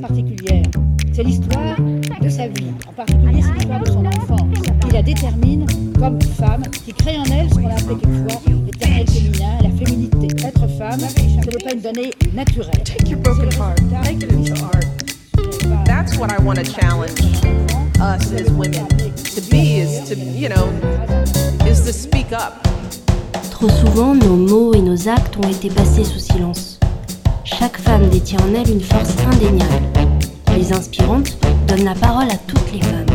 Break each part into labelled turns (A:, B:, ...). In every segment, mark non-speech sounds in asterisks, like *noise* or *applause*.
A: particulière. C'est l'histoire de sa vie, en particulier c'est l'histoire de son enfance, qui la détermine comme femme, qui crée en elle ce qu'on a appelé quelquefois l'éternel féminin, la féminité. Être femme, ce n'est pas une donnée naturelle.
B: Take your broken heart, make it into art. That's what I want to challenge us as women to be is to, you know, is to speak up.
C: Trop souvent, nos mots et nos actes ont été passés sous silence. Détient en elle une force indéniable. Les inspirantes donnent la parole à toutes les femmes.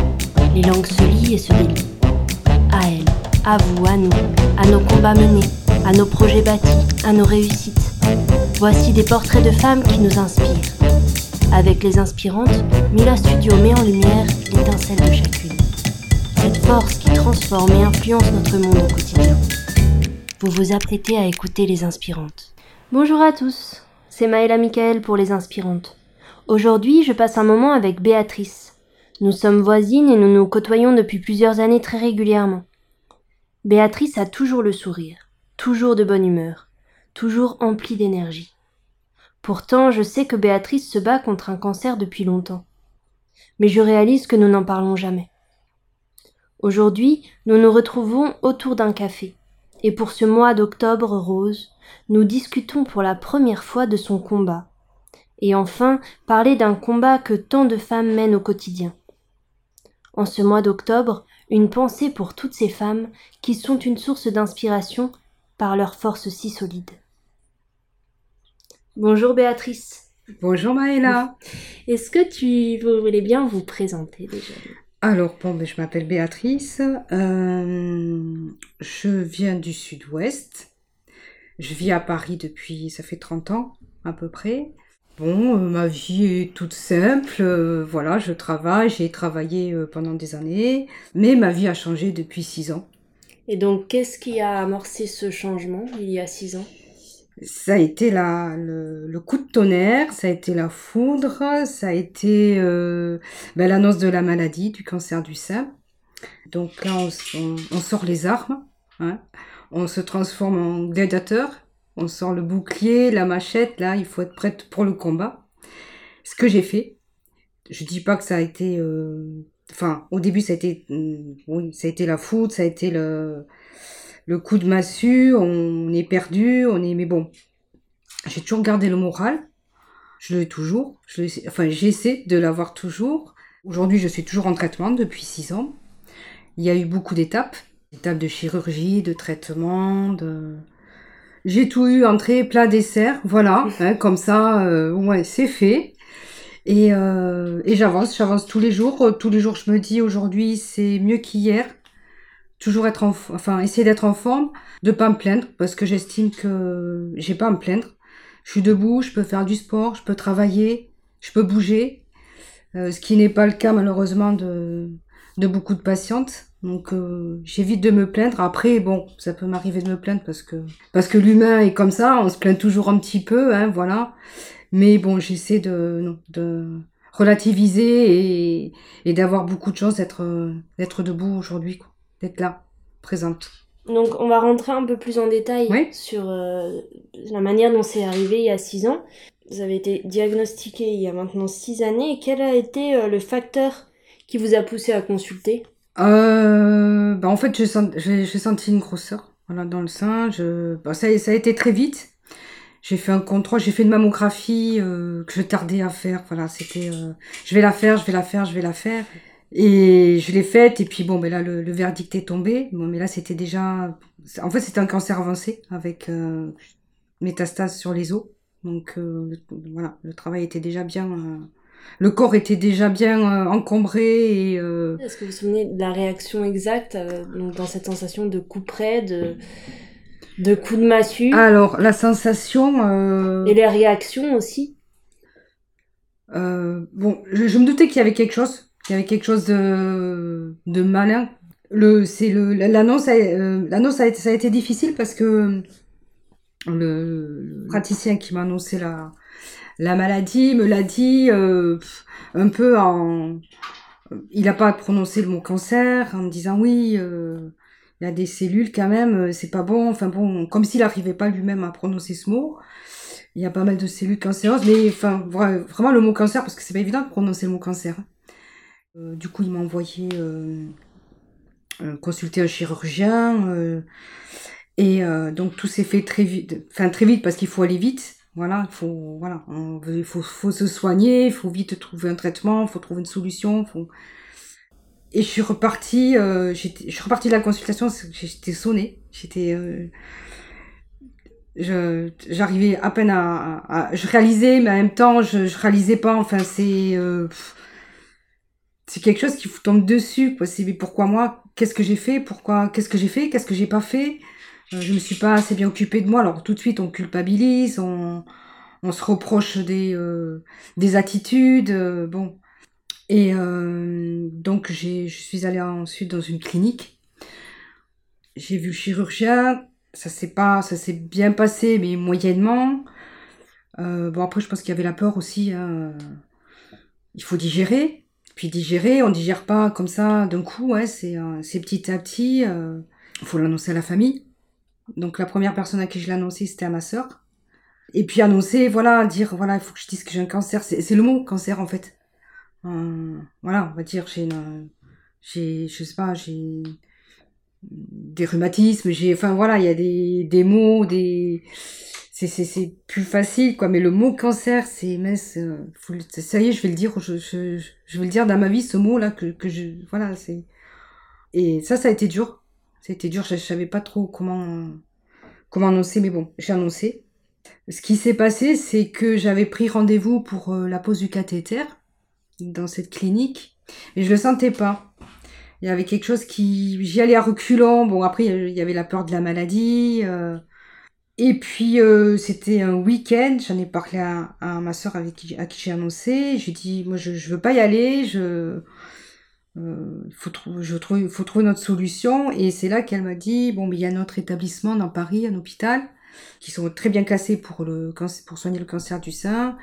C: Les langues se lient et se délient. À elles, à vous, à nous, à nos combats menés, à nos projets bâtis, à nos réussites. Voici des portraits de femmes qui nous inspirent. Avec les inspirantes, Mila Studio met en lumière l'étincelle de chacune. Cette force qui transforme et influence notre monde au quotidien. Vous vous apprêtez à écouter les inspirantes. Bonjour à tous, c'est Maëla Michael pour les inspirantes. Aujourd'hui, je passe un moment avec Béatrice. Nous sommes voisines et nous nous côtoyons depuis plusieurs années très régulièrement. Béatrice a toujours le sourire, toujours de bonne humeur, toujours emplie d'énergie. Pourtant, je sais que Béatrice se bat contre un cancer depuis longtemps. Mais je réalise que nous n'en parlons jamais. Aujourd'hui, nous nous retrouvons autour d'un café. Et pour ce mois d'octobre rose, nous discutons pour la première fois de son combat. Et enfin, parler d'un combat que tant de femmes mènent au quotidien. En ce mois d'octobre, une pensée pour toutes ces femmes qui sont une source d'inspiration par leur force si solide. Bonjour Béatrice.
D: Bonjour Maëla.
C: Est-ce que tu voulais bien vous présenter déjà?
D: Alors, bon, ben, je m'appelle Béatrice. Euh, je viens du sud-ouest. Je vis à Paris depuis, ça fait 30 ans à peu près. Bon, euh, ma vie est toute simple. euh, voilà, je travaille, j'ai travaillé pendant des années. Mais ma vie a changé depuis 6 ans.
C: Et donc, qu'est-ce qui a amorcé ce changement il y a six ans?
D: Ça a été la, le, le coup de tonnerre, ça a été la foudre, ça a été euh, ben, l'annonce de la maladie, du cancer du sein. Donc là, on, on- on sort les armes, hein. on se transforme en gladiateur, on sort le bouclier, la machette, là, il faut être prête pour le combat. Ce que j'ai fait, je dis pas que ça a été... euh, Enfin, au début, ça a été... hum, Oui, ça a été la foudre, ça a été le le coup de massue, on est perdu, on est... Mais bon, j'ai toujours gardé le moral. Je l'ai toujours. Je l'ai- enfin, j'essaie de l'avoir toujours. Aujourd'hui, je suis toujours en traitement depuis six ans. Il y a eu beaucoup d'étapes. Étapes de chirurgie, de traitement, de... J'ai tout eu, entrée, plat, dessert. Voilà, *laughs* hein, comme ça, euh, ouais, c'est fait. Et, euh, et j'avance, j'avance tous les jours. Tous les jours, je me dis aujourd'hui, c'est mieux qu'hier toujours être en, enfin essayer d'être en forme, de pas me plaindre parce que j'estime que j'ai pas à me plaindre. Je suis debout, je peux faire du sport, je peux travailler, je peux bouger, euh, ce qui n'est pas le cas malheureusement de de beaucoup de patientes. Donc euh, j'évite de me plaindre. Après bon, ça peut m'arriver de me plaindre parce que parce que l'humain est comme ça, on se plaint toujours un petit peu, hein, voilà. Mais bon, j'essaie de de relativiser et, d'avoir beaucoup de chance d'être d'être debout aujourd'hui, quoi d'être là, présente.
C: Donc, on va rentrer un peu plus en détail
D: Oui.
C: sur euh, la manière dont c'est arrivé il y a six ans. Vous avez été diagnostiqué il y a maintenant six années. Et quel a été euh, le facteur qui vous a poussé à consulter?
D: Euh, bah en fait, j'ai senti, une grosseur voilà, dans le sein. Je, bah, ça, a- ça a été très vite. J'ai fait un contrôle, j'ai fait une mammographie que je tardais à faire. Voilà, c'était, je vais la faire, je vais la faire, je vais la faire. Et je l'ai faite, et puis bon, ben là, le, le verdict est tombé. Bon, mais là, c'était déjà. En fait, c'était un cancer avancé avec euh, métastase sur les os. Donc, euh, le- voilà, le travail était déjà bien. euh, le corps était déjà bien euh, encombré et.
C: Est-ce que vous vous souvenez de la réaction exacte donc dans cette sensation de coup près, de, de coup de massue?
D: Alors, la sensation.
C: Et les réactions aussi?
D: bon, je, je me doutais qu'il y avait quelque chose. Il y avait quelque chose de, de malin. Le, c'est le, l'annonce, a, euh, l'annonce a été, a été difficile parce que le, le praticien qui m'a annoncé la, la maladie me l'a dit euh, un peu en. Il n'a pas prononcé le mot cancer en me disant oui, euh, il y a des cellules quand même, euh, c'est pas bon. Enfin bon, comme s'il n'arrivait pas lui-même à prononcer ce mot. il y a pas mal de cellules cancéreuses, mais enfin, vraiment le mot cancer, parce que c'est pas évident de prononcer le mot cancer. Euh, du coup, il m'a envoyé euh, consulter un chirurgien. Euh, et donc, tout s'est fait très vite, enfin, très vite, parce qu'il faut aller vite. Voilà, il faut, voilà, il faut, se soigner, il faut vite trouver un traitement, il faut trouver une solution. Et je suis repartie, je suis repartie de la consultation, j'étais sonnée. J'étais je j'arrivais à peine à, je réalisais mais en même temps je, je réalisais pas enfin c'est euh, c'est quelque chose qui vous tombe dessus quoi c'est pourquoi moi? Qu'est-ce que j'ai fait? Pourquoi? Qu'est-ce que j'ai fait? Qu'est-ce que j'ai pas fait? Euh, je me suis pas assez bien occupée de moi. Alors tout de suite on culpabilise on on se reproche des euh, des attitudes bon. Et donc j'ai je suis allée ensuite dans une clinique. J'ai vu le chirurgien. Ça s'est pas, ça s'est bien passé, mais moyennement. Euh, bon après, je pense qu'il y avait la peur aussi. Hein. Il faut digérer. Puis digérer, on digère pas comme ça d'un coup. Euh, c'est petit à petit. Il euh, faut l'annoncer à la famille. Donc la première personne à qui je l'ai annoncé, c'était à ma sœur. Et puis annoncer, voilà, dire voilà, il faut que je dise que j'ai un cancer. C'est le mot cancer en fait. voilà, on va dire j'ai une, j'ai, je sais pas, j'ai des rhumatismes, j'ai, enfin voilà, il y a des, des mots, des, c'est, plus facile, quoi. Mais le mot cancer, c'est, mais ça y est, je vais le dire, je, je, vais le dire dans ma vie, ce mot-là, que, que je, voilà, c'est, et ça, ça a été dur. Été dur, je, je savais pas trop comment, comment annoncer, mais bon, j'ai annoncé. Ce qui s'est passé, c'est que j'avais pris rendez-vous pour euh, la pose du cathéter dans cette clinique, mais je le sentais pas il y avait quelque chose qui j'y allais à reculons bon après il y avait la peur de la maladie euh. Et puis euh, c'était un week-end j'en ai parlé à, ma soeur à qui j'ai annoncé j'ai dit moi je, je veux pas y aller je euh, faut trouver je notre solution et c'est là qu'elle m'a dit bon mais il y a notre établissement dans Paris un hôpital qui sont très bien classés pour le pour soigner le cancer du sein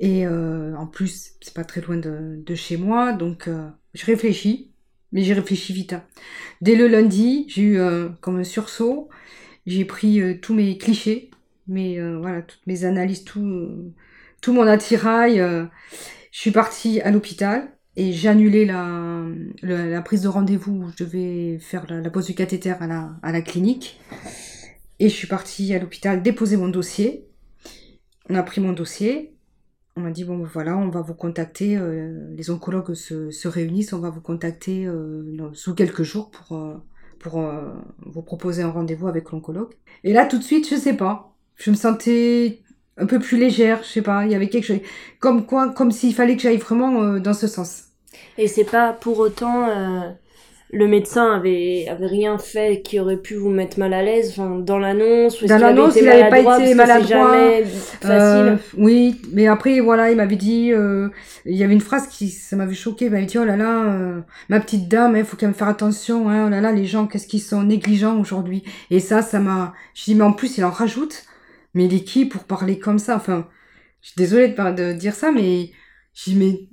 D: et euh, en plus c'est pas très loin de, chez moi donc je réfléchis mais j'ai réfléchi vite. Hein. Dès le lundi, j'ai eu comme un sursaut. J'ai pris euh, tous mes clichés, mais euh, voilà, toutes mes analyses, tout, tout mon attirail. je suis partie à l'hôpital et j'ai annulé la, la, prise de rendez-vous où je devais faire la, pose du cathéter à la, à la clinique. Et je suis partie à l'hôpital déposer mon dossier. On a pris mon dossier on m'a dit bon voilà on va vous contacter euh, les oncologues se, se, réunissent on va vous contacter euh, sous quelques jours pour euh, pour vous proposer un rendez-vous avec l'oncologue. Et là tout de suite je sais pas. Je me sentais un peu plus légère je sais pas. Il y avait quelque chose comme quoi comme s'il fallait que j'aille vraiment dans ce sens.
C: Et c'est pas pour autant le médecin avait, avait rien fait qui aurait pu vous mettre mal à l'aise enfin, dans l'annonce
D: dans l'annonce il n'avait pas été maladroit. euh, oui mais après voilà il m'avait dit euh, il y avait une phrase qui ça m'avait choqué il m'avait dit oh là là euh, ma petite dame il hein, faut quand même faire attention hein, oh là là les gens qu'est-ce qu'ils sont négligents aujourd'hui. Et ça ça m'a je dis mais en plus il en rajoute mais il est qui pour parler comme ça? Enfin je suis désolée de, de dire ça mais je dis mais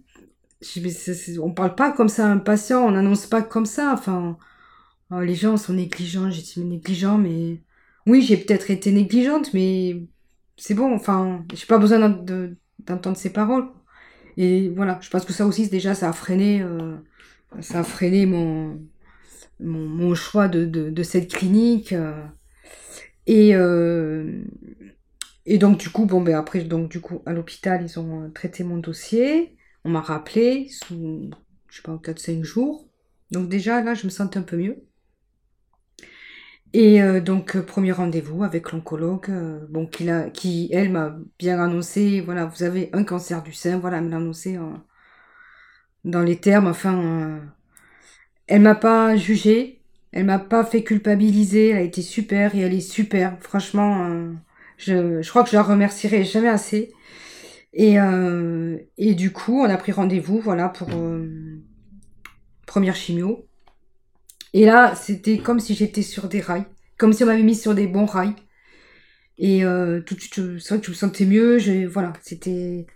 D: on parle pas comme ça à un patient, on n'annonce pas comme ça. Enfin, oh, les gens sont négligents. J'ai dit négligent, mais oui, j'ai peut-être été négligente, mais c'est bon. Enfin, j'ai pas besoin d'entendre ces paroles. Et voilà, je pense que ça aussi, déjà, ça a freiné, euh, ça a freiné mon, mon, choix de, de, cette clinique. Euh. et, euh, et donc, du coup, bon, ben après, donc, du coup, à l'hôpital, ils ont traité mon dossier. On m'a rappelé sous, je sais pas, 4-5 jours. Donc déjà, là, je me sentais un peu mieux. Et euh, donc, euh, premier rendez-vous avec l'oncologue, euh, bon, qui, qui, elle, m'a bien annoncé, voilà, vous avez un cancer du sein, voilà, elle me l'a annoncé dans les termes, enfin, elle m'a pas jugé, elle m'a pas fait culpabiliser, elle a été super et elle est super, franchement, je, je crois que je la remercierai jamais assez. Et, euh, et du coup, on a pris rendez-vous, voilà, pour euh, première chimio. Et là, c'était comme si j'étais sur des rails, comme si on m'avait mis sur des bons rails. Et euh, tout de suite, c'est vrai que je me sentais mieux. Voilà, c'était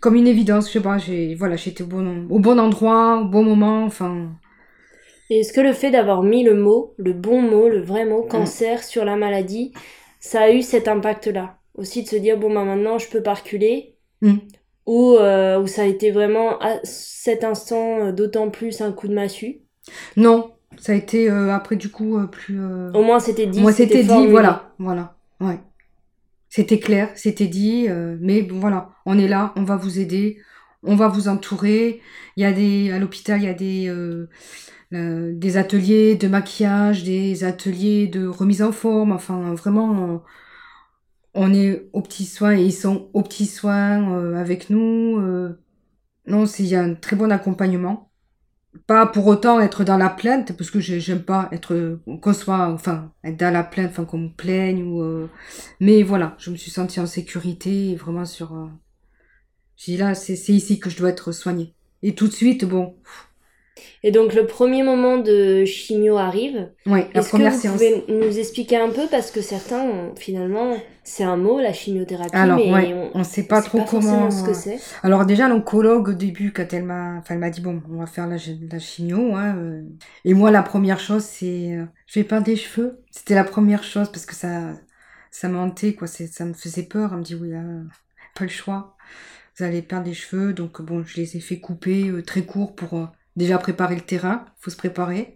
D: comme une évidence. Je sais pas, j'ai, voilà, j'étais au bon, au bon endroit, au bon moment. Enfin.
C: est-ce que le fait d'avoir mis le mot, le bon mot, le vrai mot, cancer sur la maladie, ça a eu cet impact-là? Aussi de se dire bon bah maintenant je peux pas reculer
D: Mm.
C: ou euh, ou ça a été vraiment à cet instant euh, d'autant plus un coup de massue.
D: Non, ça a été euh, après du coup euh, plus.
C: Au moins c'était dit.
D: Moi, c'était dit,
C: formulé.
D: voilà, voilà, ouais. C'était clair, c'était dit, mais bon, voilà, on est là, on va vous aider, on va vous entourer. Il y a des, à l'hôpital, il y a des, euh, des ateliers de maquillage, des ateliers de remise en forme, enfin, vraiment, on, est aux petits soins et ils sont aux petits soins euh, avec nous. euh. non, il y a un très bon accompagnement pas pour autant être dans la plainte parce que j'ai- j'aime pas être qu'on soit enfin être dans la plainte enfin qu'on me plaigne ou euh, mais voilà je me suis sentie en sécurité vraiment sur euh, j'ai dit là c'est ici que je dois être soignée et tout de suite bon
C: Et donc le premier moment de chimio arrive.
D: ouais la
C: Est-ce que
D: première
C: vous
D: séance.
C: pouvez nous expliquer un peu? Parce que certains ont- finalement c'est un mot la chimiothérapie
D: alors
C: mais
D: ouais
C: on,
D: on sait pas trop comment
C: ce que c'est.
D: Alors déjà l'oncologue au début quand elle m'a enfin elle m'a dit bon on va faire la, la chimio hein, euh. et moi la première chose c'est euh, je vais perdre des cheveux. C'était la première chose parce que ça ça m'a hanté quoi. Ça me faisait peur. Elle me dit oui là, pas le choix. Vous allez perdre des cheveux. Donc bon je les ai fait couper euh, très court pour euh, déjà préparer le terrain faut se préparer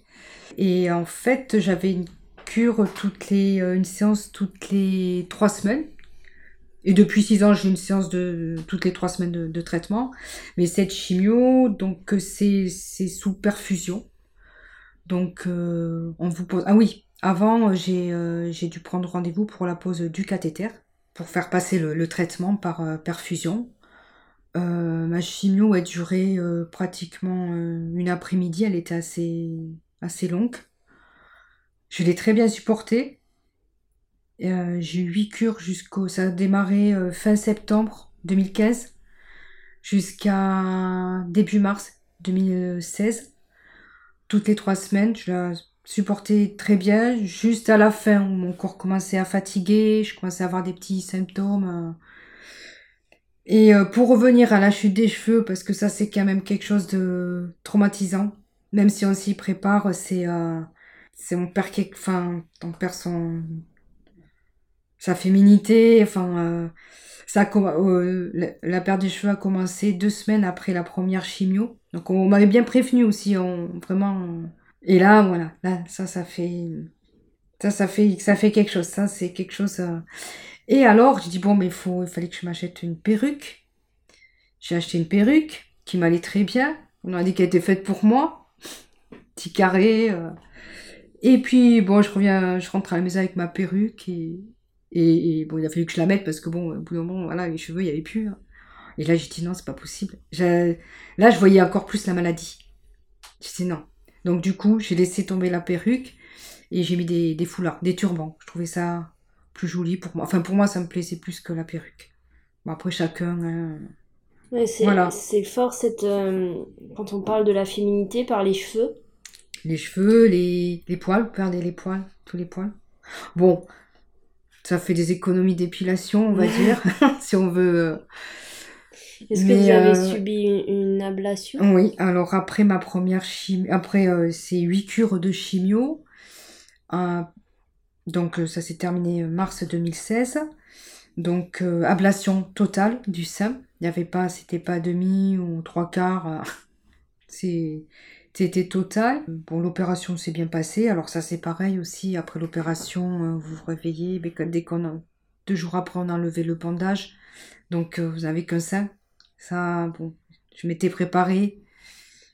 D: et en fait j'avais une cure toutes les euh, une séance toutes les trois semaines et depuis six ans, j'ai une séance de toutes les trois semaines de, traitement. Mais cette chimio, donc euh, c'est sous perfusion. Donc euh, on vous pose. Ah oui, avant j'ai dû prendre rendez-vous pour la pose du cathéter pour faire passer le, traitement par perfusion. Euh, ma chimio a duré euh, pratiquement euh, une après-midi. Elle était assez assez longue. Je l'ai très bien supportée. J'ai eu huit cures jusqu'au. Ça a démarré fin septembre 2015 jusqu'à début mars 2016. Toutes les trois semaines, je la supportais très bien. Juste à la fin où mon corps commençait à fatiguer, je commençais à avoir des petits symptômes. Et euh, pour revenir à la chute des cheveux, parce que ça c'est quand même quelque chose de traumatisant, même si on s'y prépare, c'est euh, c'est on perd quelque, enfin on perd son sa féminité, enfin, euh, ça euh, la, perte des cheveux a commencé deux semaines après la première chimio. Donc on m'avait bien prévenu aussi, on, vraiment. Et là, voilà, là, ça, ça fait, ça, ça fait, ça fait quelque chose. Ça, c'est quelque chose. Et alors, j'ai dit bon, mais faut, il fallait que je m'achète une perruque. J'ai acheté une perruque qui m'allait très bien. On a dit qu'elle était faite pour moi, petit carré. euh. Et puis bon, je reviens, je rentre à la maison avec ma perruque et bon, il a fallu que je la mette parce que bon, au bout d'un moment, voilà, les cheveux, il n'y avait plus. hein. Et là, j'ai dit non, c'est pas possible. Là, je voyais encore plus la maladie. J'ai dit non. Donc, du coup, j'ai laissé tomber la perruque et j'ai mis des foulards, des turbans. Je trouvais ça plus joli pour moi. Enfin, pour moi, ça me plaisait plus que la perruque. Bon, après, chacun. hein.
C: Ouais, c'est
D: Voilà.
C: c'est fort cette euh, quand on parle de la féminité par les cheveux.
D: Les cheveux, les, les poils, perdez les poils, tous les poils. Bon, ça fait des économies d'épilation, on va *laughs* dire, *laughs* si on veut. euh,
C: Est-ce que vous avez
D: euh,
C: subi une, une ablation?
D: Oui, alors après ma première chimio, après euh, ces huit cures de chimio, donc euh, ça s'est terminé euh, mars 2016, donc euh, ablation totale du sein, il n'y avait pas, c'était pas demi ou trois quarts, *laughs* c'était total. Bon, l'opération s'est bien passée, alors ça c'est pareil aussi, après l'opération, vous vous réveillez, mais que- dès qu'on deux jours après on a enlevé le bandage, donc vous n'avez qu'un sein, ça, bon, je m'étais préparée,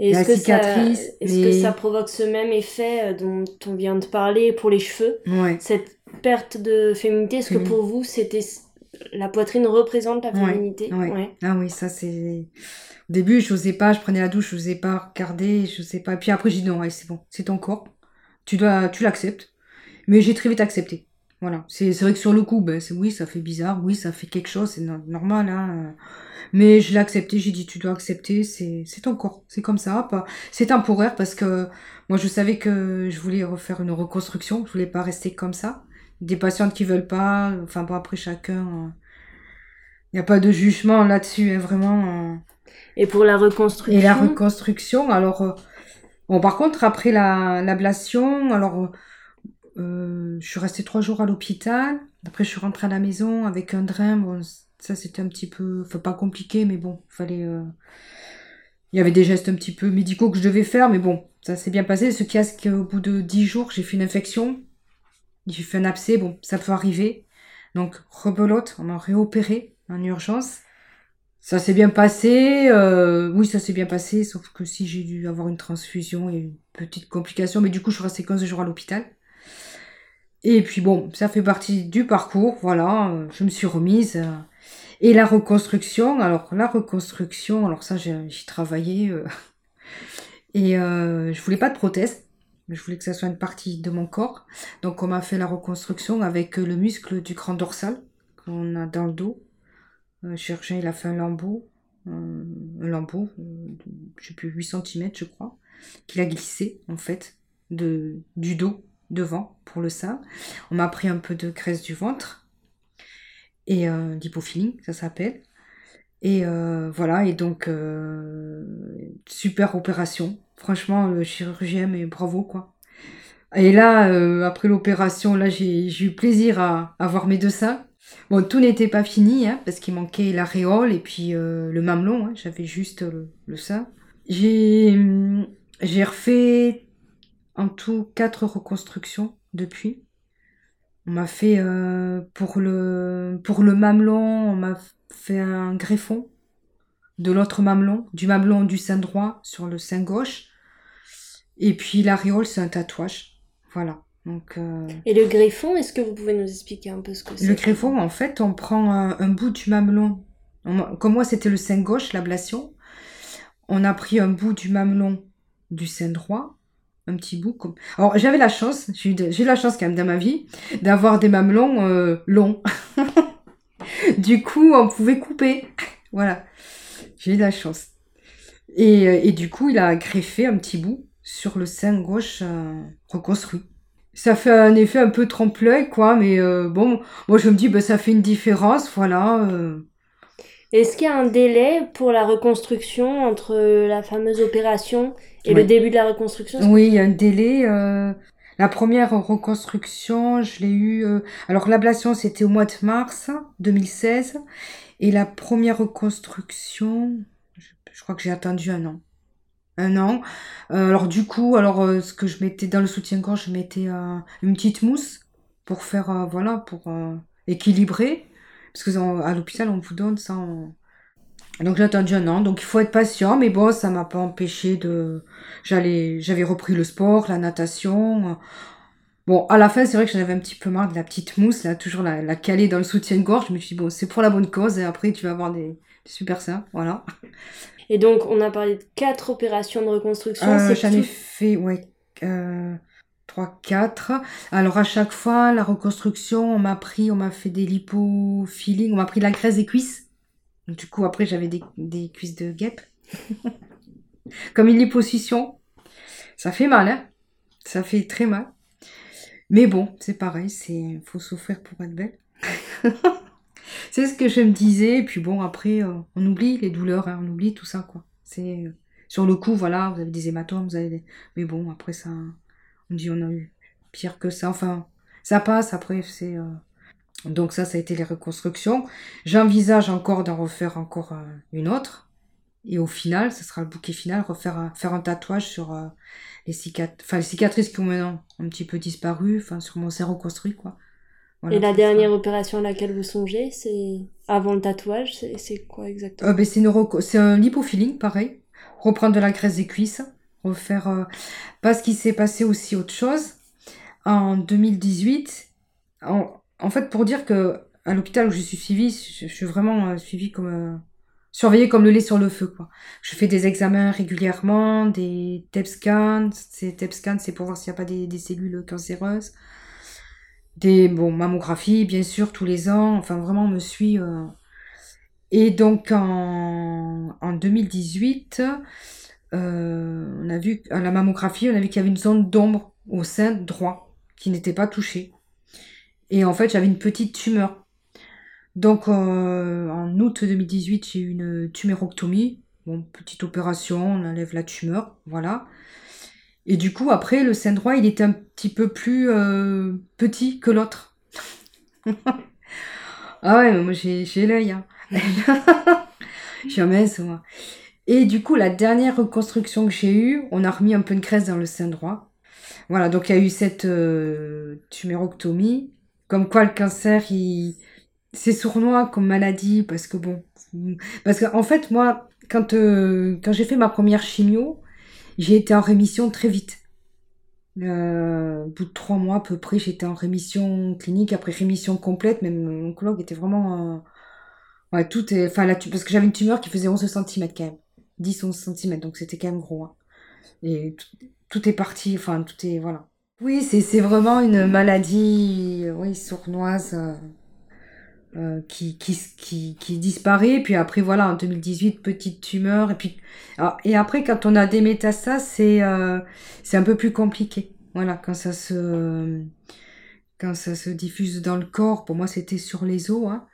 C: Et
D: la
C: Est-ce que, ça, est-ce
D: les-
C: que ça provoque ce même effet euh, dont on vient de parler pour les cheveux?
D: Ouais.
C: Cette perte de féminité, est-ce que pour vous, c'était la poitrine représente la féminité?
D: ouais. Ah oui, ça c'est. Au début, je n'osais pas, je prenais la douche, je n'osais pas regarder, je sais pas. Puis après, j'ai dit non, c'est bon, c'est ton corps. Tu dois, tu l'acceptes. Mais j'ai très vite accepté. Voilà. C'est c'est vrai que sur le coup, ben, c'est oui, ça fait bizarre, oui, ça fait quelque chose, c'est no- normal, hein. Mais je l'ai accepté, j'ai dit tu dois accepter, c'est c'est ton corps, c'est comme ça. C'est temporaire parce que moi je savais que je voulais refaire une reconstruction, je voulais pas rester comme ça. Des patientes qui veulent pas, enfin bon après chacun. Il n'y a pas de jugement là-dessus, hein, vraiment. euh.
C: Et pour la reconstruction?
D: Et la reconstruction, alors, euh, bon, par contre, après la, l'ablation, alors, euh, je suis restée trois jours à l'hôpital. Après, je suis rentrée à la maison avec un drain. Bon, ça, c'était un petit peu, enfin, pas compliqué, mais bon, fallait. Euh, il y avait des gestes un petit peu médicaux que je devais faire, mais bon, ça s'est bien passé. Ce casque, au bout de 10 jours, j'ai fait une infection. J'ai fait un abcès. Bon, ça peut arriver. Donc, rebelote, on m'a réopéré en urgence. Ça s'est bien passé. Euh, oui, ça s'est bien passé, sauf que si j'ai dû avoir une transfusion, eu une petite complication. Mais du coup, je suis restée 15 jours à l'hôpital. Et puis bon, ça fait partie du parcours, voilà, euh, je me suis remise. Euh. et la reconstruction, alors la reconstruction, alors ça j'ai travaillé. *laughs* et je voulais pas de prothèse, je voulais que ça soit une partie de mon corps. Donc on m'a fait la reconstruction avec le muscle du grand dorsal qu'on a dans le dos. Le chirurgien il a fait un lambeau, un, lambeau, je sais plus 8 cm je crois, qu'il a glissé en fait de, du dos devant pour le sein. On m'a pris un peu de graisse du ventre et euh, ça s'appelle. Et euh, voilà, et donc euh, super opération. Franchement, le chirurgien, mais bravo quoi. Et là, euh, après l'opération, là j'ai eu plaisir à, avoir mes deux seins. Bon, tout n'était pas fini, hein, parce qu'il manquait l'aréole et puis le mamelon. Hein, J'avais juste le, le sein. J'ai refait en tout quatre reconstructions depuis. On m'a fait euh, pour le pour le mamelon, on m'a fait un greffon de l'autre mamelon, du mamelon du sein droit sur le sein gauche. Et puis l'aréole, c'est un tatouage. Voilà. Donc, euh,
C: Et le greffon, est-ce que vous pouvez nous expliquer un peu ce que c'est?
D: Le greffon, en fait, on prend un, bout du mamelon. comme moi, c'était le sein gauche, l'ablation. On a pris un bout du mamelon du sein droit un petit bout. Comme... Alors j'avais la chance, j'ai eu, la chance quand même dans ma vie, d'avoir des mamelons euh, longs. *laughs* du coup, on pouvait couper. Voilà, j'ai eu la chance. Et, euh, et, du coup, il a greffé un petit bout sur le sein gauche euh, reconstruit. Ça fait un effet un peu trompe-l'œil, quoi, mais bon, moi je me dis, bah, ça fait une différence, voilà.
C: Est-ce qu'il y a un délai pour la reconstruction entre la fameuse opération et le début de la reconstruction?
D: Oui, il y a un délai. Euh, la première reconstruction, je l'ai eu. Euh, alors l'ablation, c'était au mois de mars 2016. Et la première reconstruction, je, crois que j'ai attendu un an. Un an. Euh, alors du coup, alors ce que je mettais dans le soutien-gorge, je mettais une petite mousse pour faire, voilà, pour équilibrer. Parce que à l'hôpital, on vous donne ça en, donc j'ai attendu un an, donc il faut être patient, mais bon, ça m'a pas empêché de. J'allais, j'avais repris le sport, la natation. Bon, à la fin, c'est vrai que j'en avais un petit peu marre de la petite mousse, là, toujours la, la caler dans le soutien-gorge. Je me suis dit, bon, c'est pour la bonne cause, et après, tu vas avoir des, super seins, voilà.
C: Et donc, on a parlé de quatre opérations de reconstruction.
D: Euh, J'en ai fait, ouais, euh, 3, 4. Alors, à chaque fois, la reconstruction, on m'a pris, on m'a fait des lipofilling, on m'a pris de la graisse des cuisses du coup, après, j'avais des, cuisses de guêpe. *laughs* Comme une liposuction. Ça fait mal, hein Ça fait très mal. Mais bon, c'est pareil, c'est faut souffrir pour être belle. *laughs* c'est ce que je me disais. Et puis bon, après, euh, on oublie les douleurs, hein, on oublie tout ça, quoi. C'est euh, sur le coup, voilà, vous avez des hématomes, vous avez Mais bon, après ça, on dit on a eu pire que ça. Enfin, ça passe. Après, c'est euh, donc ça, ça a été les reconstructions. J'envisage encore d'en refaire encore euh, une autre. Et au final, ce sera le bouquet final, refaire un, faire un tatouage sur euh, les, cicatrices, les cicatrices qui ont maintenant un petit peu disparu, enfin sur mon cerveau reconstruit, quoi.
C: et la dernière opération à laquelle vous songez, c'est avant le tatouage, c'est quoi exactement?
D: Euh, ben, C'est un lipofilling, pareil. Reprendre de la graisse des cuisses, refaire... Parce qu'il s'est passé aussi autre chose. En 2018, en, en fait, pour dire que à l'hôpital où je suis suivie, je, suis vraiment euh, suivie comme euh, surveillée comme le lait sur le feu quoi. Je fais des examens régulièrement, des TEP scans, ces TEP scans c'est pour voir s'il n'y a pas des, cellules cancéreuses. Des bon mammographies bien sûr tous les ans, enfin vraiment on me suit euh. et donc en, en 2018 on a vu à la mammographie, on a vu qu'il y avait une zone d'ombre au sein droit qui n'était pas touchée. Et en fait, j'avais une petite tumeur. Donc, euh, en août 2018, j'ai eu une tumérectomie. Bon, petite opération, on enlève la tumeur, voilà. Et du coup, après, le sein droit, il était un petit peu plus euh, petit que l'autre. *laughs* ah ouais, moi j'ai l'œil. Hein. *laughs* je suis mince, moi. Et du coup, la dernière reconstruction que j'ai eue, on a remis un peu de graisse dans le sein droit. Voilà, donc il y a eu cette euh, tuméroctomie. Comme quoi le cancer, il... c'est sournois comme maladie, parce que bon... Parce qu'en en fait, moi, quand, euh, quand j'ai fait ma première chimio, j'ai été en rémission très vite. Euh, au bout de trois mois à peu près, j'étais en rémission clinique, après rémission complète, même mon oncologue était vraiment... Euh, ouais, tout est... Enfin, là, parce que j'avais une tumeur qui faisait 11 cm quand même. 10-11 cm, donc c'était quand même gros. Hein. Et tout, est parti, enfin, tout est... Voilà. Oui, c'est vraiment une maladie, oui, sournoise. Euh, qui, qui, qui, qui, disparaît. Puis après, voilà, en 2018, petite tumeur. Et puis, et après, quand on a des métastases, c'est euh, c'est un peu plus compliqué. Voilà, quand ça se quand ça se diffuse dans le corps, pour moi, c'était sur les os. Hein.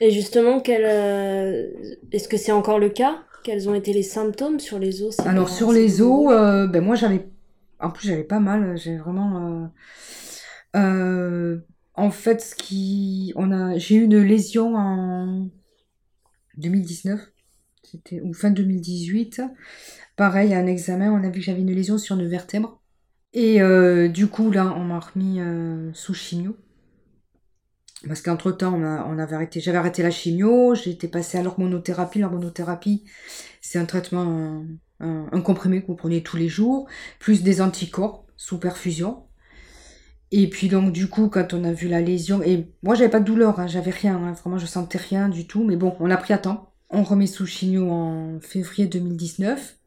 C: Et justement, euh, est-ce que c'est encore le cas? Quels ont été les symptômes sur les os
D: Alors, sur les os, ben moi, j'avais. En plus, j'avais pas mal. J'ai vraiment. Euh, en fait, ce qui, on a, j'ai eu une lésion en 2019, c'était ou fin 2018. Pareil, à un examen, on a vu que j'avais une lésion sur une vertèbre. Et euh, du coup, là, on m'a remis euh, sous chimio. Parce qu'entre temps, on, avait j'avais arrêté la chimio, j'étais passée à l'hormonothérapie. L'hormonothérapie, c'est un traitement, un, comprimé que vous prenez tous les jours, plus des anticorps sous perfusion. Et puis donc du coup quand on a vu la lésion, et moi j'avais pas de douleur, hein, j'avais rien, hein, vraiment je sentais rien du tout, mais bon on l'a pris à temps. On remet sous chigno en février 2019.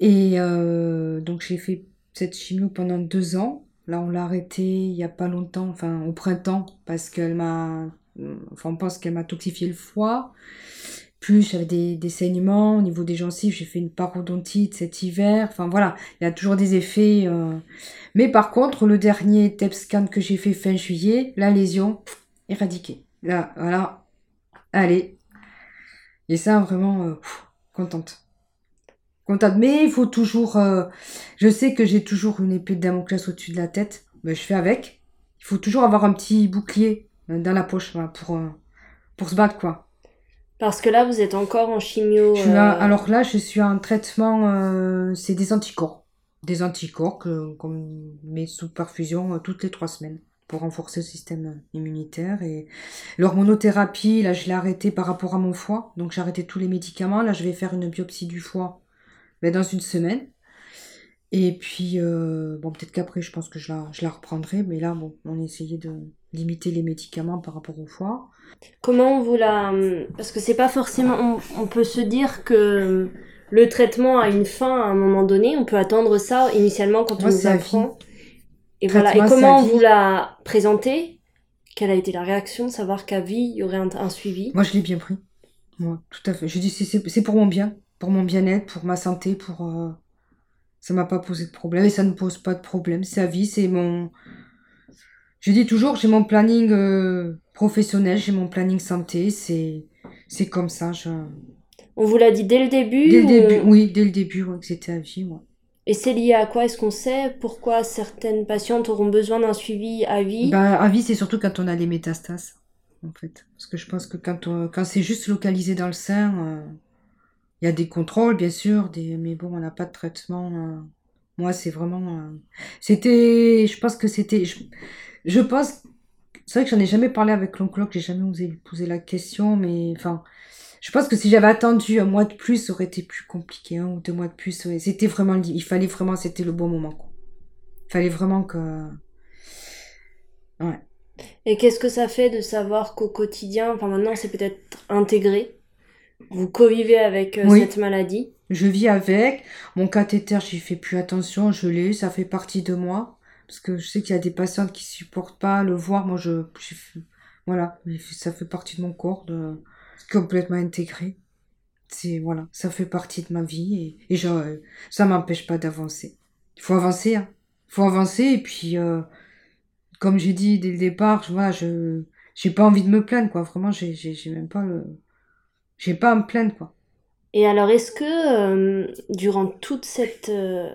D: Et euh, donc j'ai fait cette chimio pendant deux ans. Là on l'a arrêté il y a pas longtemps, enfin au printemps, parce qu'elle m'a, enfin on pense qu'elle m'a toxifié le foie. Plus j'avais des, des, saignements au niveau des gencives, j'ai fait une parodontite cet hiver. Enfin voilà, il y a toujours des effets. Euh. Mais par contre, le dernier TEP scan que j'ai fait fin juillet, la lésion éradiquée. Là, voilà, allez. Et ça, vraiment, euh, contente. Contente. Mais il faut toujours... Euh, je sais que j'ai toujours une épée de Damoclès au-dessus de la tête. mais je fais avec. Il faut toujours avoir un petit bouclier dans la poche pour, pour se battre, quoi.
C: Parce que là, vous êtes encore en chimio.
D: Euh, alors là, je suis en traitement, euh, c'est des anticorps. Des anticorps que, qu'on met sous perfusion euh, toutes les trois semaines pour renforcer le système immunitaire. Et l'hormonothérapie, là, je l'ai arrêté par rapport à mon foie. Donc j'ai arrêté tous les médicaments. Là, je vais faire une biopsie du foie ben, dans une semaine. Et puis, bon, peut-être qu'après, je pense que je la, je la reprendrai. Mais là, bon, on essayait de limiter les médicaments par rapport au foie.
C: Comment vous la... Parce que c'est pas forcément... On, peut se dire que le traitement a une fin à un moment donné. On peut attendre ça initialement quand on vous apprend. Et voilà. Et comment vous la présentez? Quelle a été la réaction de savoir qu'à vie, il y aurait un, suivi?
D: Moi, je l'ai bien pris. Moi, tout à fait. Je dis, c'est pour mon bien, pour mon bien-être, pour ma santé, pour... Euh, ça m'a pas posé de problème et ça ne pose pas de problème. C'est à vie, c'est mon... Je dis toujours, j'ai mon planning euh, professionnel, j'ai mon planning santé, c'est c'est comme ça. Je...
C: On vous l'a dit dès le début
D: Dès le début, oui, dès le début, que c'était à vie. Ouais.
C: Et c'est lié à quoi? Est-ce qu'on sait pourquoi certaines patientes auront besoin d'un suivi à vie?
D: Bah, À vie, c'est surtout quand on a les métastases, en fait. Parce que je pense que quand, quand c'est juste localisé dans le sein, euh, il y a des contrôles, bien sûr, mais bon, on n'a pas de traitement. Euh. Moi, c'est vraiment. C'était. Je pense que c'était. Je pense, c'est vrai que j'en ai jamais parlé avec l'oncologue, j'ai jamais osé lui poser la question, mais enfin, je pense que si j'avais attendu un mois de plus, ça aurait été plus compliqué, un ou deux mois de plus. C'était vraiment, il fallait vraiment, c'était le bon moment. Il fallait vraiment que, ouais.
C: Et qu'est-ce que ça fait de savoir qu'au quotidien, enfin maintenant c'est peut-être intégré, vous co-vivez avec euh, cette maladie?
D: Je vis avec. Mon cathéter, j'y fais plus attention, je l'ai, ça fait partie de moi. Parce que je sais qu'il y a des patientes qui supportent pas le voir. Moi, je, voilà, ça fait partie de mon corps, de complètement intégré. C'est voilà, ça fait partie de ma vie et, et je, ça m'empêche pas d'avancer. Il faut avancer, hein. Il faut avancer et puis, euh, comme j'ai dit dès le départ, je, voilà, je, j'ai pas envie de me plaindre, quoi. Vraiment, j'ai, j'ai, même pas le, j'ai pas à me plaindre, quoi.
C: Et alors, est-ce que euh, durant toute cette euh,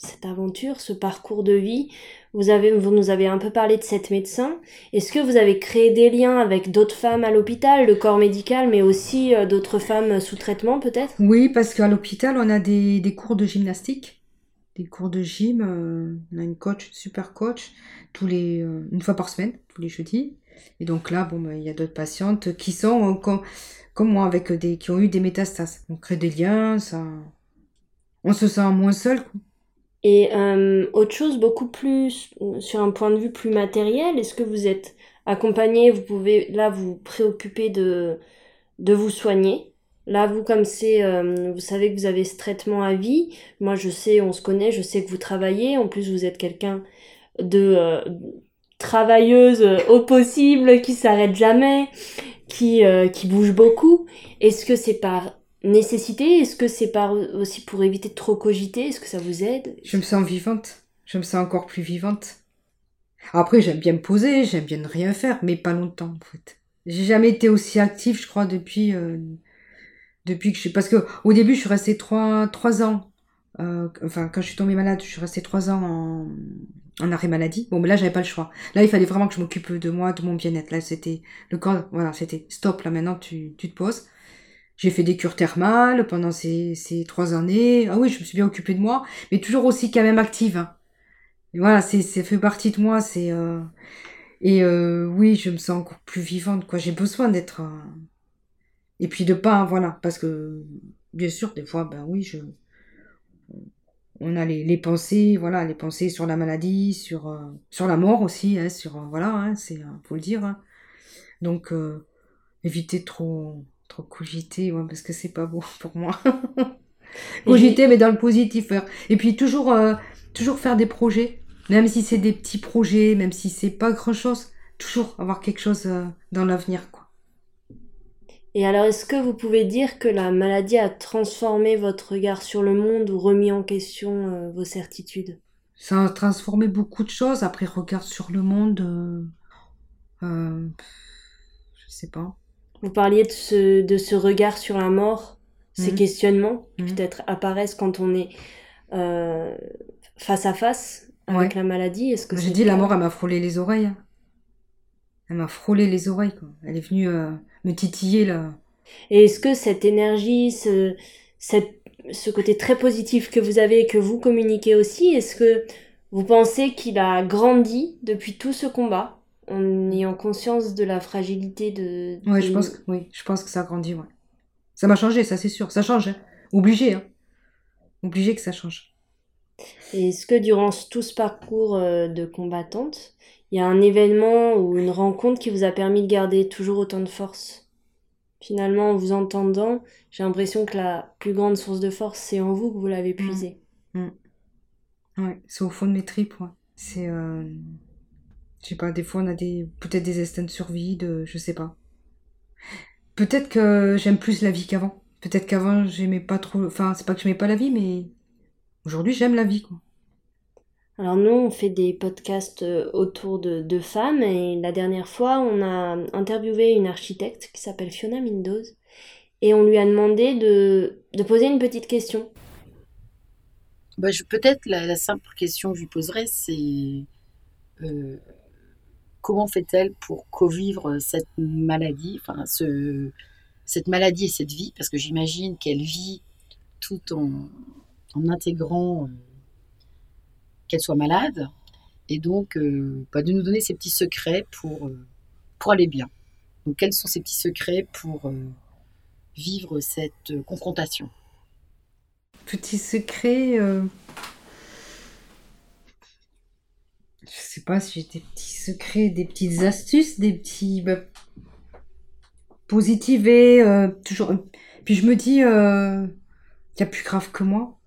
C: cette aventure, ce parcours de vie. Vous, avez, vous nous avez un peu parlé de cette médecin. Est-ce que vous avez créé des liens avec d'autres femmes à l'hôpital, le corps médical, mais aussi euh, d'autres femmes sous traitement peut-être?
D: Oui, parce qu'à l'hôpital, on a des, des, cours de gymnastique, des cours de gym. Euh, on a une coach, une super coach, tous les, euh, une fois par semaine, tous les jeudis. Et donc là, bon, ben, il y a d'autres patientes qui sont comme, moi, avec des, qui ont eu des métastases. On crée des liens, ça, on se sent moins seul.
C: Et euh, autre chose, beaucoup plus sur un point de vue plus matériel, est-ce que vous êtes accompagné, vous pouvez là vous préoccuper de, de vous soigner Là, vous, comme c'est, euh, vous savez que vous avez ce traitement à vie. Moi, je sais, on se connaît, je sais que vous travaillez. En plus, vous êtes quelqu'un de euh, travailleuse au possible, qui s'arrête jamais, qui, qui bouge beaucoup. Est-ce que c'est par nécessité? Est-ce que c'est pas aussi pour éviter de trop cogiter? Est-ce que ça vous aide?
D: Je me sens vivante. Je me sens encore plus vivante. Après, j'aime bien me poser, j'aime bien ne rien faire, mais pas longtemps en fait. J'ai jamais été aussi active, je crois, depuis euh, depuis que je parce que au début, je suis restée trois trois ans. Euh, enfin, quand je suis tombée malade, je suis restée trois ans en, en arrêt maladie. Bon, mais là, j'avais pas le choix. Là, il fallait vraiment que je m'occupe de moi, de mon bien-être. Là, c'était le corps. Voilà, c'était stop. Là, maintenant, tu tu te poses. J'ai fait des cures thermales pendant ces, ces trois années. Ah oui, je me suis bien occupée de moi, mais toujours aussi quand même active. Hein. Voilà, c'est, fait partie de moi. C'est euh... et euh, oui, je me sens encore plus vivante. Quoi, j'ai besoin d'être. Euh... Et puis de pas, voilà, parce que bien sûr, des fois, ben oui, je. On a les, les pensées, voilà, les pensées sur la maladie, sur euh, sur la mort aussi, hein, sur euh, voilà, hein, c'est faut le dire. Hein. Donc éviter trop trop cogiter, ouais, parce que c'est pas beau *laughs* pour moi. cogiter, mais dans le positif. Et puis toujours, euh, toujours faire des projets, même si c'est des petits projets, même si c'est pas grand chose, toujours avoir quelque chose euh, dans l'avenir, quoi.
C: Et alors, est-ce que vous pouvez dire que la maladie a transformé votre regard sur le monde ou remis en question euh, vos certitudes?
D: Ça a transformé beaucoup de choses. Après, regard sur le monde, je sais pas.
C: Vous parliez de ce, de ce regard sur la mort, ces mmh. questionnements qui mmh. peut-être apparaissent quand on est euh, face à face avec la maladie. Est-ce que
D: j'ai dit la mort, elle m'a frôlé les oreilles. Elle m'a frôlé les oreilles. Quoi. Elle est venue euh, me titiller là.
C: Et est-ce que cette énergie, ce, cette, ce côté très positif que vous avez et que vous communiquez aussi, est-ce que vous pensez qu'il a grandi depuis tout ce combat en ayant conscience de la fragilité de.
D: Ouais, je pense que oui, je pense que ça a grandi, ouais. Ça m'a changé, ça c'est sûr, ça change, hein. obligé, hein. obligé que ça change.
C: Est-ce que durant tout ce parcours euh, de combattante, il y a un événement ou une rencontre qui vous a permis de garder toujours autant de force? Finalement, en vous entendant, j'ai l'impression que la plus grande source de force, c'est en vous que vous l'avez puisée.
D: Mmh. Mmh. Ouais, c'est au fond de mes tripes, ouais. C'est. Euh... Je sais pas, des fois on a des peut-être des instincts de survie, de je sais pas. Peut-être que j'aime plus la vie qu'avant. Peut-être qu'avant j'aimais pas trop. Enfin, c'est pas que j'aimais pas la vie, mais aujourd'hui j'aime la vie, quoi.
C: Alors nous, on fait des podcasts euh, autour de, de, femmes et la dernière fois, on a interviewé une architecte qui s'appelle Fiona Mendoz et on lui a demandé de, de poser une petite question.
E: Bah, Peut-être la, la, simple question que je lui poserais, c'est euh, comment fait-elle pour co-vivre cette maladie, enfin ce, cette maladie et cette vie, parce que j'imagine qu'elle vit tout en, en intégrant euh, qu'elle soit malade, et donc euh, bah, de nous donner ses petits secrets pour, euh, aller bien. Donc quels sont ces petits secrets pour vivre cette confrontation?
D: Petits secrets je sais pas si j'ai des petits secrets, des petites astuces, des petits bah, positiver, euh, toujours. Puis je me dis, euh, y a plus grave que moi.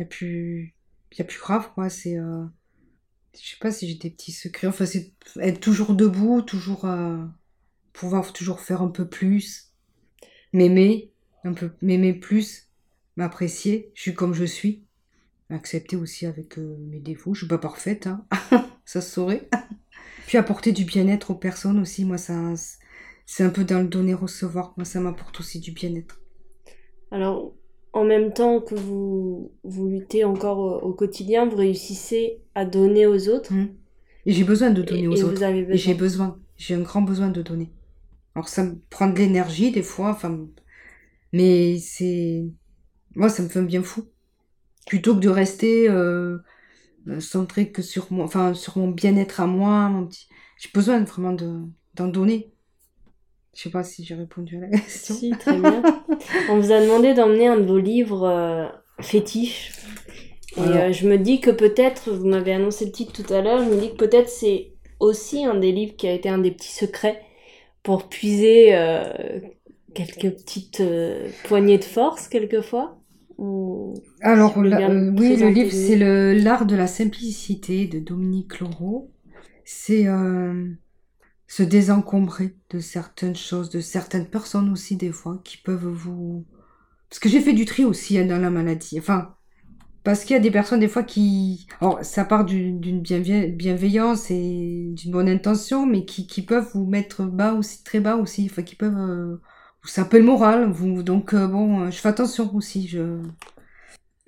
D: Y plus, a plus grave quoi. C'est, euh, je sais pas si j'ai des petits secrets. Enfin, c'est être toujours debout, toujours euh, pouvoir toujours faire un peu plus, m'aimer un peu, m'aimer plus, m'apprécier. Je suis comme je suis accepter aussi avec euh, mes défauts. Je suis pas parfaite, hein. *laughs* ça se saurait. *laughs* Puis apporter du bien-être aux personnes aussi, moi ça c'est un peu dans le donner-recevoir. Moi ça m'apporte aussi du bien-être.
C: Alors en même temps que vous, vous luttez encore au, quotidien, vous réussissez à donner aux autres.
D: Mmh. Et j'ai besoin de donner aux
C: et
D: autres. Et j'ai besoin, j'ai un grand besoin de donner. Alors ça me prend de l'énergie des fois, enfin, mais c'est, moi ça me fait un bien fou. Plutôt que de rester euh, centré que sur moi, enfin sur mon bien-être à moi, mon petit, j'ai besoin vraiment de d'en donner. Je sais pas si j'ai répondu à la question.
C: Si, très bien. On vous a demandé d'emmener un de vos livres euh, fétiches. Et euh, je me dis que peut-être, vous m'avez annoncé le titre tout à l'heure, je me dis que peut-être c'est aussi un des livres qui a été un des petits secrets pour puiser euh, quelques petites poignées de force quelquefois.
D: Alors, oui, le livre, c'est L'art de la simplicité de Dominique Laureau. C'est se désencombrer de certaines choses, de certaines personnes aussi des fois qui peuvent vous... Parce que j'ai fait du tri aussi hein, dans la maladie. Enfin, parce qu'il y a des personnes des fois qui... Alors, ça part d'une bienveillance et d'une bonne intention, mais qui, qui, peuvent vous mettre bas aussi, très bas aussi. Enfin, qui peuvent... Euh, ça peut le moral. Vous, donc, euh, bon, euh, je fais attention aussi. Je...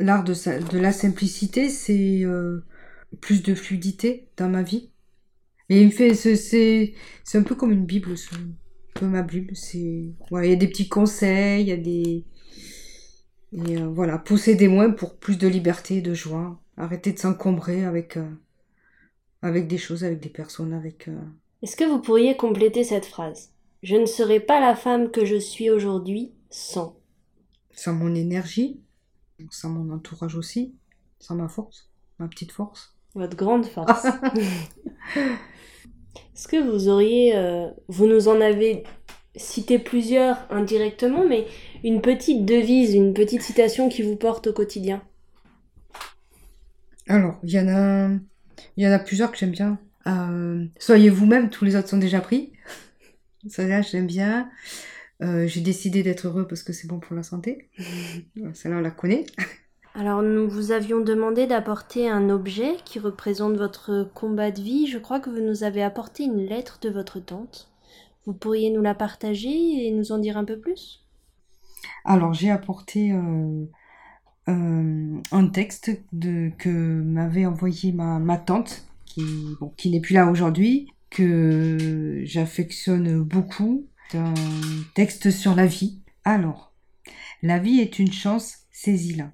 D: L'art de, de la simplicité, c'est plus de fluidité dans ma vie et il me fait, c'est, c'est un peu comme une Bible, un peu ma Bible. C'est, il y a des petits conseils, il y a des, et euh, voilà, posséder moins pour plus de liberté, de joie. Arrêter de s'encombrer avec, euh, avec des choses, avec des personnes, avec. Euh,
C: Est-ce que vous pourriez compléter cette phrase? Je ne serai pas la femme que je suis aujourd'hui sans.
D: Sans mon énergie, sans mon entourage aussi, sans ma force, ma petite force.
C: Votre grande force. *laughs* Est-ce que vous auriez, euh, vous nous en avez cité plusieurs indirectement, mais une petite devise, une petite citation qui vous porte au quotidien?
D: Alors, il y en a, il y en a plusieurs que j'aime bien. Euh, soyez vous-même, tous les autres sont déjà pris. Celle-là, j'aime bien. Euh, j'ai décidé d'être heureux parce que c'est bon pour la santé. *laughs* Celle-là, on la connaît.
C: Alors nous vous avions demandé d'apporter un objet qui représente votre combat de vie. Je crois que vous nous avez apporté une lettre de votre tante. Vous pourriez nous la partager et nous en dire un peu plus?
D: Alors j'ai apporté euh, euh, un texte que m'avait envoyé ma, tante, qui, qui n'est plus là aujourd'hui, que j'affectionne beaucoup. Un texte sur la vie. Alors, la vie est une chance, saisis-la.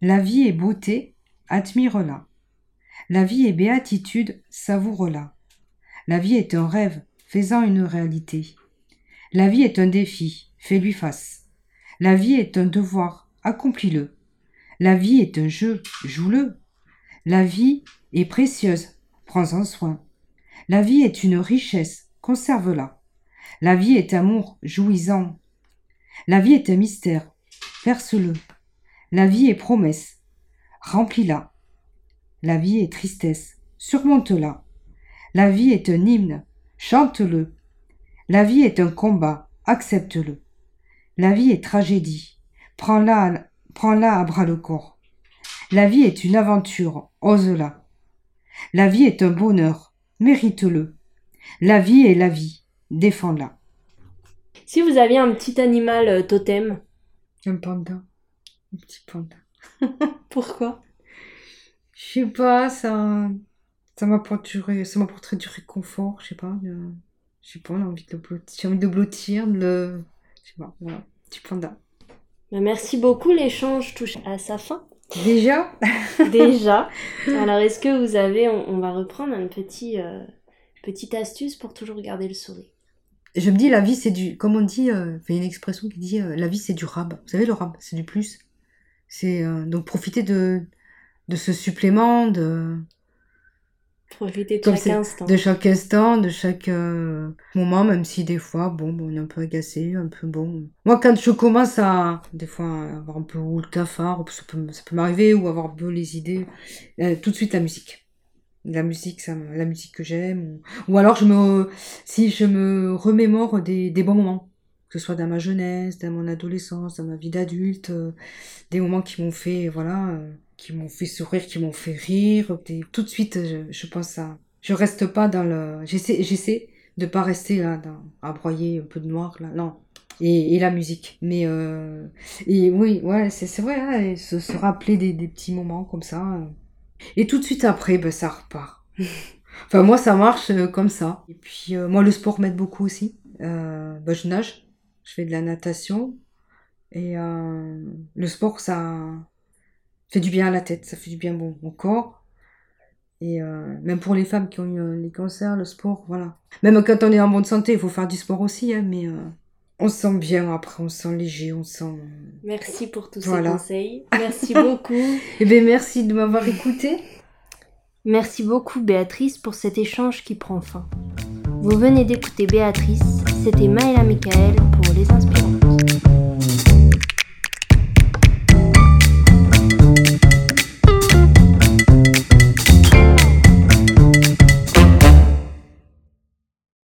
D: La vie est beauté, admire-la. La vie est béatitude, savoure-la. La vie est un rêve, fais-en une réalité. La vie est un défi, fais-lui face. La vie est un devoir, accomplis-le. La vie est un jeu, joue-le. La vie est précieuse, prends-en soin. La vie est une richesse, conserve-la. La vie est amour, jouis-en. La vie est un mystère, perce-le. La vie est promesse. Remplis-la. La vie est tristesse. Surmonte-la. La vie est un hymne. Chante-le. La vie est un combat. Accepte-le. La vie est tragédie. Prends-la, prends-la à bras le corps. La vie est une aventure. Ose-la. La vie est un bonheur. Mérite-le. La vie est la vie. Défends-la.
C: Si vous aviez un petit animal euh, totem?
D: Un panda. Un petit panda. *laughs*
C: Pourquoi?
D: Je sais pas, ça, ça m'apporterait, ça m'apporterait du réconfort, je sais pas. Je sais pas, j'ai envie de blottir, j'ai envie de blottir, de le, je sais pas, voilà, petit panda.
C: Bah, merci beaucoup, l'échange touche à sa fin.
D: Déjà? *laughs*
C: Déjà. *laughs* Alors, est-ce que vous avez, on, va reprendre un petit, euh, petite astuce pour toujours garder le sourire?
D: Je me dis la vie c'est du comme on dit euh, il y a une expression qui dit euh, la vie c'est du rab vous savez le rab c'est du plus c'est euh, donc profiter de, de ce supplément, de
C: profiter de chaque instant,
D: de chaque instant, de chaque euh, moment, même si des fois, bon, bon, on est un peu agacé, un peu bon. Moi, quand je commence à des fois avoir un peu le cafard, ça peut, ça peut m'arriver, ou avoir un peu les idées, euh, tout de suite la musique. La musique, ça, la musique que j'aime, ou, ou, alors je me, si je me remémore des, des bons moments que ce soit dans ma jeunesse, dans mon adolescence, dans ma vie d'adulte, euh, des moments qui m'ont fait, voilà, euh, qui m'ont fait sourire, qui m'ont fait rire. tout de suite, je, pense à, je reste pas dans le, j'essaie, j'essaie de pas rester là, à broyer un peu de noir là. Non, et, la musique. Mais euh, et oui, ouais, c'est vrai, hein, se, rappeler des, petits moments comme ça. Et tout de suite après, ben, ça repart. *laughs* enfin, moi, ça marche euh, comme ça. Et puis, euh, moi, le sport m'aide beaucoup aussi. Euh, ben, je nage, je fais de la natation. Et le sport, ça fait du bien à la tête, ça fait du bien bon, au corps. Et même pour les femmes qui ont eu les cancers, le sport, voilà. Même quand on est en bonne santé, il faut faire du sport aussi, hein, mais on se sent bien après, on se sent léger, on se sent.
C: Merci pour tous ces conseils. *laughs* Merci beaucoup.
D: Eh bien, merci de m'avoir écouté.
C: Merci beaucoup, Béatrice, pour cet échange qui prend fin. Vous venez d'écouter Béatrice, c'était Maëla Michael pour Les Inspirants.